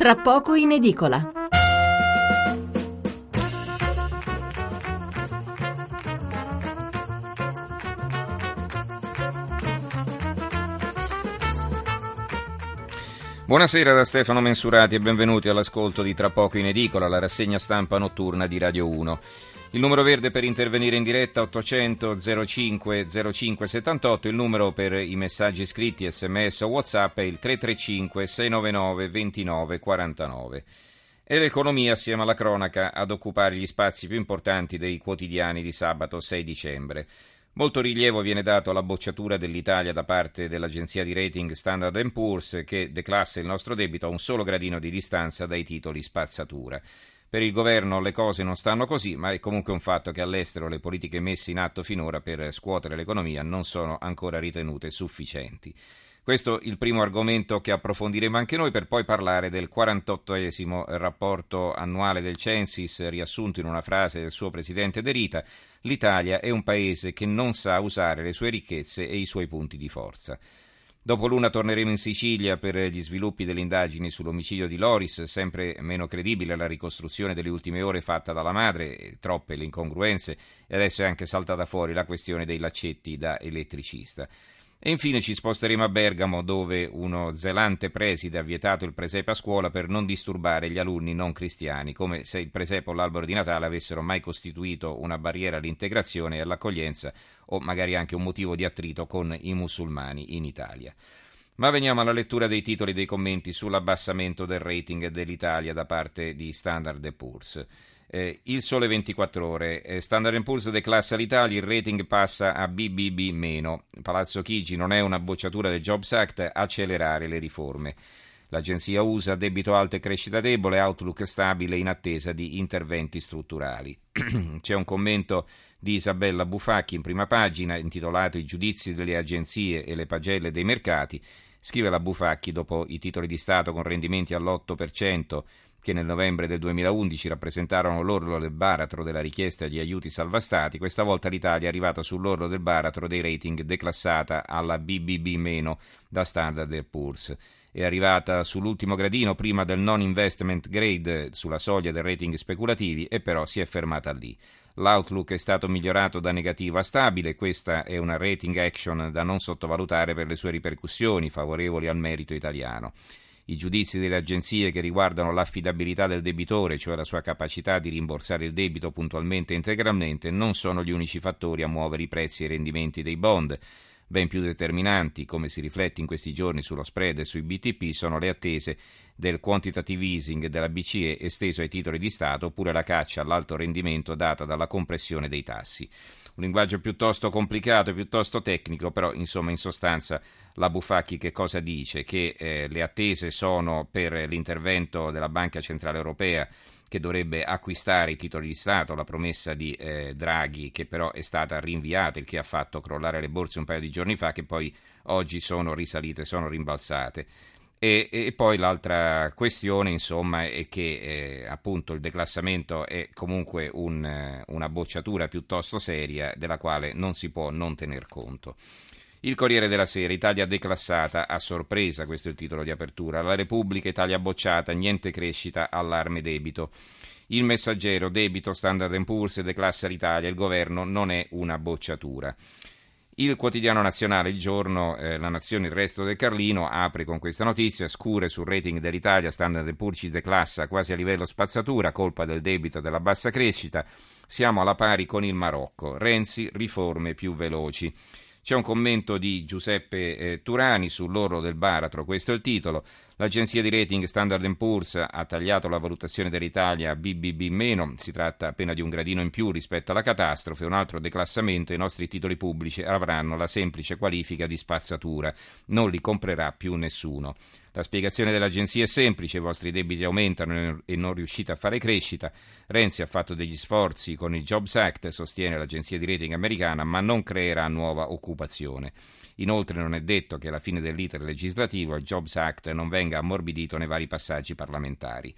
tra poco in edicola. Buonasera da Stefano Mensurati e benvenuti all'ascolto di Tra poco in edicola, la rassegna stampa notturna di Radio 1. Il numero verde per intervenire in diretta 800 05 05 78, il numero per i messaggi scritti, sms o whatsapp è il 335 699 29 49. E l'economia assieme alla cronaca ad occupare gli spazi più importanti dei quotidiani di sabato 6 dicembre. Molto rilievo viene dato alla bocciatura dell'Italia da parte dell'agenzia di rating Standard Poor's che declassa il nostro debito a un solo gradino di distanza dai titoli spazzatura. Per il governo le cose non stanno così, ma è comunque un fatto che all'estero le politiche messe in atto finora per scuotere l'economia non sono ancora ritenute sufficienti. Questo è il primo argomento che approfondiremo anche noi per poi parlare del 48esimo rapporto annuale del Censis, riassunto in una frase del suo presidente De Rita, l'Italia è un paese che non sa usare le sue ricchezze e i suoi punti di forza. Dopo l'una torneremo in Sicilia per gli sviluppi delle indagini sull'omicidio di Loris, sempre meno credibile la ricostruzione delle ultime ore fatta dalla madre, troppe le incongruenze e adesso è anche saltata fuori la questione dei laccetti da elettricista. E infine ci sposteremo a Bergamo, dove uno zelante preside ha vietato il presepe a scuola per non disturbare gli alunni non cristiani, come se il presepe o l'albero di Natale avessero mai costituito una barriera all'integrazione e all'accoglienza o magari anche un motivo di attrito con i musulmani in Italia. Ma veniamo alla lettura dei titoli dei commenti sull'abbassamento del rating dell'Italia da parte di Standard Poor's. Eh, il Sole 24 Ore, eh, Standard Poor's declassa l'Italia, il rating passa a BBB-. Palazzo Chigi non è una bocciatura del Jobs Act, accelerare le riforme. L'agenzia USA debito alto e crescita debole, outlook stabile in attesa di interventi strutturali. C'è un commento di Isabella Bufacchi in prima pagina intitolato I giudizi delle agenzie e le pagelle dei mercati. Scrive la Bufacchi dopo i titoli di Stato con rendimenti all'8% che nel novembre del 2011 rappresentarono l'orlo del baratro della richiesta di aiuti salvastati, questa volta l'Italia è arrivata sull'orlo del baratro dei rating declassata alla BBB- da Standard Poor's. È arrivata sull'ultimo gradino prima del non investment grade sulla soglia del rating speculativi e però si è fermata lì. L'outlook è stato migliorato da negativo a stabile, questa è una rating action da non sottovalutare per le sue ripercussioni favorevoli al merito italiano. I giudizi delle agenzie che riguardano l'affidabilità del debitore, cioè la sua capacità di rimborsare il debito puntualmente e integralmente, non sono gli unici fattori a muovere i prezzi e i rendimenti dei bond. Ben più determinanti, come si riflette in questi giorni sullo spread e sui BTP, sono le attese del quantitative easing della BCE esteso ai titoli di Stato oppure la caccia all'alto rendimento data dalla compressione dei tassi un linguaggio piuttosto complicato, piuttosto tecnico, però insomma in sostanza la Bufacchi che cosa dice? Che eh, le attese sono per l'intervento della Banca Centrale Europea che dovrebbe acquistare i titoli di Stato, la promessa di eh, Draghi che però è stata rinviata, il che ha fatto crollare le borse un paio di giorni fa, che poi oggi sono risalite, sono rimbalzate. E, e, poi l'altra questione, insomma, è che eh, appunto il declassamento è comunque un, eh, una bocciatura piuttosto seria della quale non si può non tener conto. Il Corriere della Sera, Italia declassata a sorpresa, questo è il titolo di apertura. La Repubblica, Italia bocciata, niente crescita, allarme debito. Il messaggero, debito, Standard Poor's, declassa l'Italia, il governo non è una bocciatura. Il quotidiano nazionale, il giorno, eh, la nazione, il resto del Carlino, apre con questa notizia, scure sul rating dell'Italia, Standard Poor's ci declassa quasi a livello spazzatura, colpa del debito e della bassa crescita, siamo alla pari con il Marocco, Renzi, riforme più veloci. C'è un commento di Giuseppe eh, Turani sull'oro del baratro, questo è il titolo. L'agenzia di rating Standard Poor's ha tagliato la valutazione dell'Italia a BBB-, si tratta appena di un gradino in più rispetto alla catastrofe, un altro declassamento i nostri titoli pubblici avranno la semplice qualifica di spazzatura, non li comprerà più nessuno. La spiegazione dell'agenzia è semplice, i vostri debiti aumentano e non riuscite a fare crescita. Renzi ha fatto degli sforzi con il Jobs Act, sostiene l'agenzia di rating americana, ma non creerà nuova occupazione. Inoltre non è detto che alla fine dell'iter legislativo il Jobs Act non venga ammorbidito nei vari passaggi parlamentari.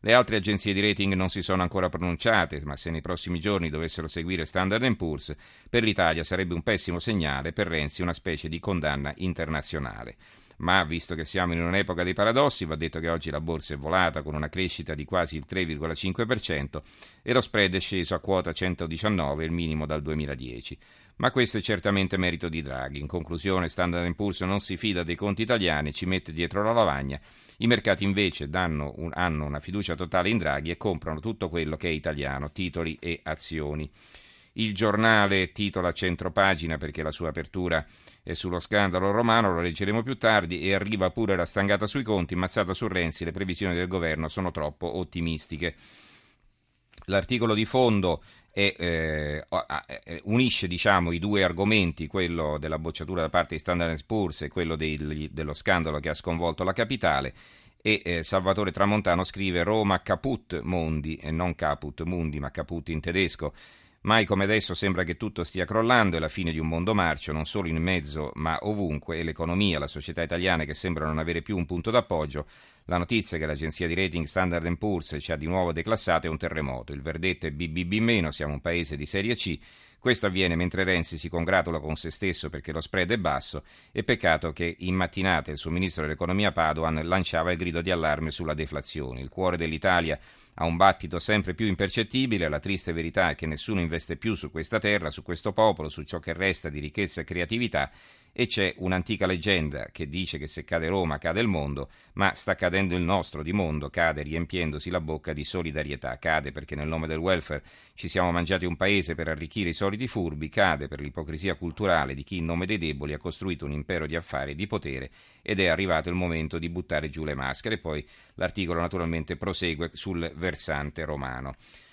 Le altre agenzie di rating non si sono ancora pronunciate, ma se nei prossimi giorni dovessero seguire Standard Poor's, per l'Italia sarebbe un pessimo segnale, per Renzi una specie di condanna internazionale. Ma visto che siamo in un'epoca dei paradossi, va detto che oggi la borsa è volata con una crescita di quasi il 3,5% e lo spread è sceso a quota 119, il minimo dal 2010. Ma questo è certamente merito di Draghi. In conclusione, Standard Poor's non si fida dei conti italiani, ci mette dietro la lavagna. I mercati invece un, hanno una fiducia totale in Draghi e comprano tutto quello che è italiano, titoli e azioni. Il giornale titola centropagina perché la sua apertura è sullo scandalo romano, lo leggeremo più tardi, e arriva pure la stangata sui conti, mazzata su Renzi, le previsioni del governo sono troppo ottimistiche. L'articolo di fondo è, eh, unisce diciamo, i due argomenti, quello della bocciatura da parte di Standard Poor's e quello dei, dello scandalo che ha sconvolto la capitale. E eh, Salvatore Tramontano scrive Roma caput mondi, e non caput mundi, ma caput in tedesco. Mai come adesso sembra che tutto stia crollando, è la fine di un mondo marcio, non solo in mezzo ma ovunque, e l'economia, la società italiana che sembrano non avere più un punto d'appoggio. La notizia che l'agenzia di rating Standard Poor's ci ha di nuovo declassato è un terremoto. Il verdetto è BBB-, siamo un paese di serie C. Questo avviene mentre Renzi si congratula con se stesso perché lo spread è basso e peccato che in mattinata il suo ministro dell'economia Padoan lanciava il grido di allarme sulla deflazione. Il cuore dell'Italia ha un battito sempre più impercettibile, la triste verità è che nessuno investe più su questa terra, su questo popolo, su ciò che resta di ricchezza e creatività e c'è un'antica leggenda che dice che se cade Roma cade il mondo, ma sta cadendo il nostro di mondo, cade riempiendosi la bocca di solidarietà, cade perché nel nome del welfare ci siamo mangiati un paese per arricchire i soliti furbi, cade per l'ipocrisia culturale di chi in nome dei deboli ha costruito un impero di affari e di potere ed è arrivato il momento di buttare giù le maschere. Poi l'articolo naturalmente prosegue sul versante romano.